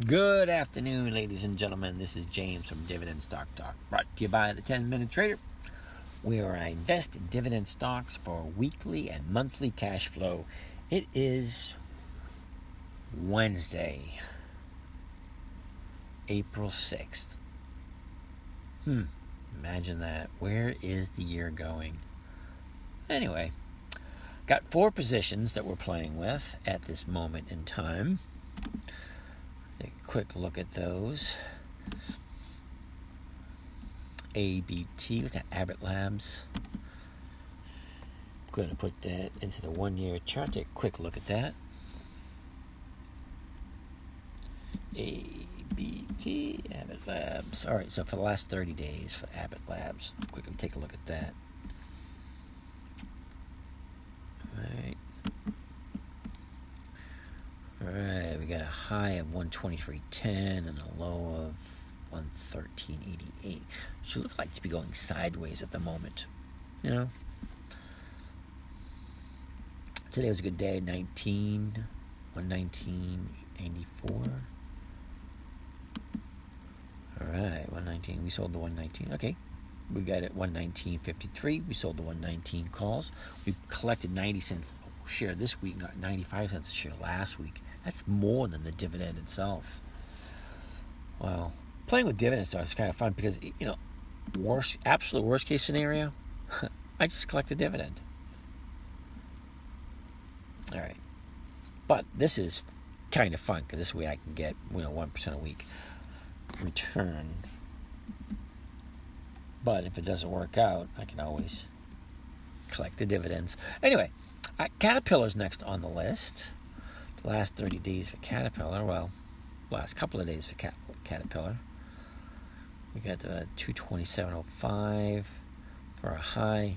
Good afternoon, ladies and gentlemen. This is James from Dividend Stock Talk, brought to you by the 10 Minute Trader, where I invest in dividend stocks for weekly and monthly cash flow. It is Wednesday, April 6th. Hmm, imagine that. Where is the year going? Anyway, got four positions that we're playing with at this moment in time. Quick look at those. ABT with the Abbott Labs. I'm going to put that into the one year chart. Take a quick look at that. ABT, Abbott Labs. All right, so for the last 30 days for Abbott Labs, quickly take a look at that. All right. All right, we got a high of 123.10 and a low of 113.88. Should look like to be going sideways at the moment. You know? Today was a good day, 19, 119.84. All right, 119. We sold the 119. Okay. We got it 119.53. We sold the 119 calls. We collected 90 cents share this week, not 95 cents a share last week. That's more than the dividend itself. Well, playing with dividend stocks is kind of fun because you know, worst, absolute worst case scenario, I just collect a dividend. All right, but this is kind of fun because this way I can get you know one percent a week return. But if it doesn't work out, I can always collect the dividends. Anyway, Caterpillar's next on the list last 30 days for Caterpillar, well, last couple of days for Cat- Caterpillar. We got uh, 227.05 for a high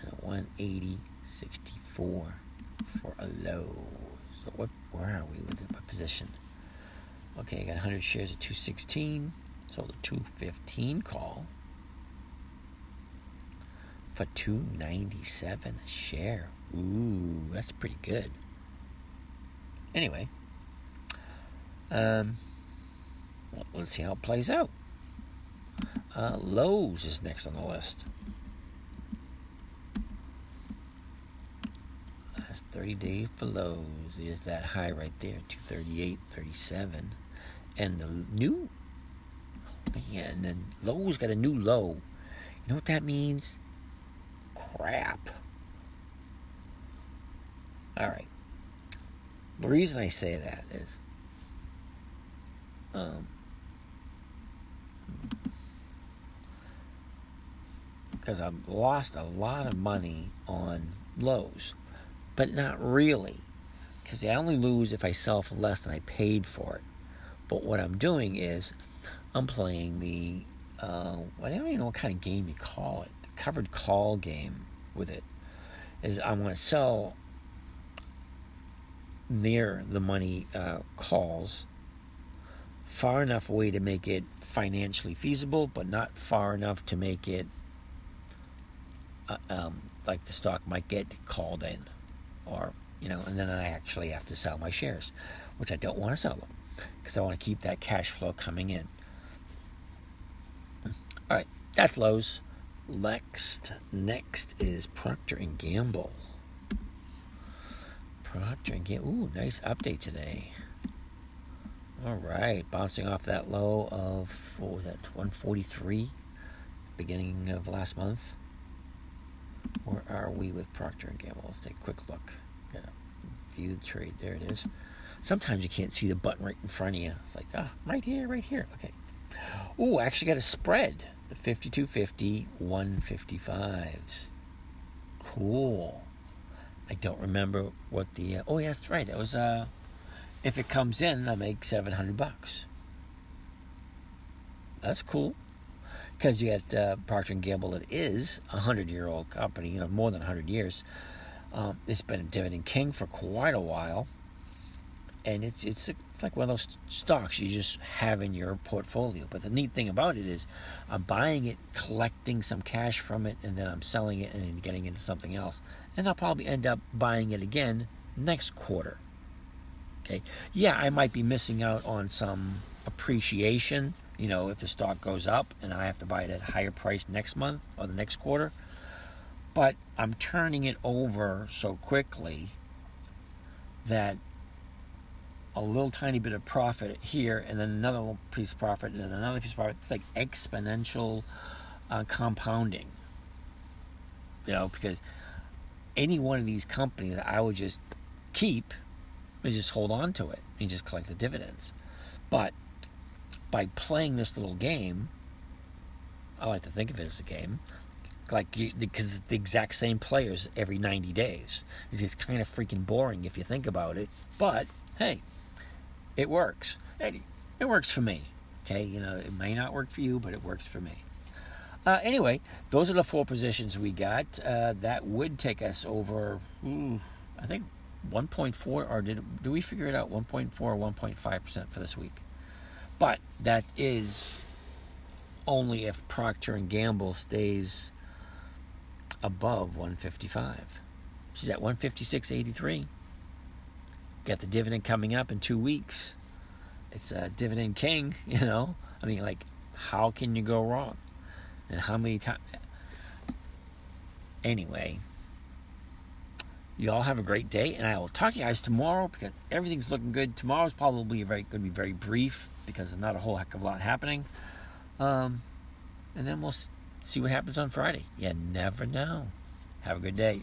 and a 180.64 for a low. So what? Where are we with my position? Okay, I got 100 shares at 216. So the 215 call for 297 a share. Ooh, that's pretty good. Anyway, um, let's see how it plays out. Uh, Lowe's is next on the list. Last 30 days for Lowe's is that high right there, 238.37. And the new, oh man, then Lowe's got a new low. You know what that means? Crap. All right. The reason I say that is um, because I've lost a lot of money on Lowe's, but not really. Because I only lose if I sell for less than I paid for it. But what I'm doing is I'm playing the, uh, I don't even know what kind of game you call it, the covered call game with it. Is I'm going to sell near the money uh, calls far enough away to make it financially feasible, but not far enough to make it uh, um, like the stock might get called in, or you know, and then I actually have to sell my shares, which I don't want to sell them because I want to keep that cash flow coming in. All right, that's Lowe's. Next, next is Procter and Gamble. Procter and Gamble. Ooh, nice update today. All right, bouncing off that low of what was that, 143, beginning of last month. Where are we with Procter and Gamble? Let's take a quick look. Got a view the trade. There it is. Sometimes you can't see the button right in front of you. It's like, ah, oh, right here, right here. Okay. Ooh, I actually got a spread. The 5250 155s. Cool. I don't remember what the. Uh, oh, yeah, that's right. That was. Uh, if it comes in, I make seven hundred bucks. That's cool, because you got uh, Procter and Gamble. It is a hundred-year-old company. You know, more than hundred years. Um, it's been a dividend king for quite a while, and it's it's it's like one of those stocks you just have in your portfolio. But the neat thing about it is, I'm buying it, collecting some cash from it, and then I'm selling it and getting into something else. And I'll probably end up buying it again next quarter. Okay. Yeah, I might be missing out on some appreciation, you know, if the stock goes up and I have to buy it at a higher price next month or the next quarter. But I'm turning it over so quickly that a little tiny bit of profit here and then another piece of profit and then another piece of profit. It's like exponential uh, compounding. You know, because any one of these companies I would just keep and just hold on to it and just collect the dividends. But by playing this little game, I like to think of it as a game, like you, because it's the exact same players every 90 days. It's kind of freaking boring if you think about it. But hey, it works. It, it works for me. Okay, you know, it may not work for you, but it works for me. Uh, anyway, those are the four positions we got. Uh, that would take us over, ooh, I think 1.4, or did do we figure it out 1.4 or 1.5 percent for this week? But that is only if Procter and Gamble stays above 155. She's at 156.83. Got the dividend coming up in two weeks. It's a dividend king, you know. I mean, like, how can you go wrong? And how many times? Anyway, you all have a great day, and I will talk to you guys tomorrow because everything's looking good. Tomorrow's probably going to be very brief because there's not a whole heck of a lot happening. Um, and then we'll see what happens on Friday. You never know. Have a good day.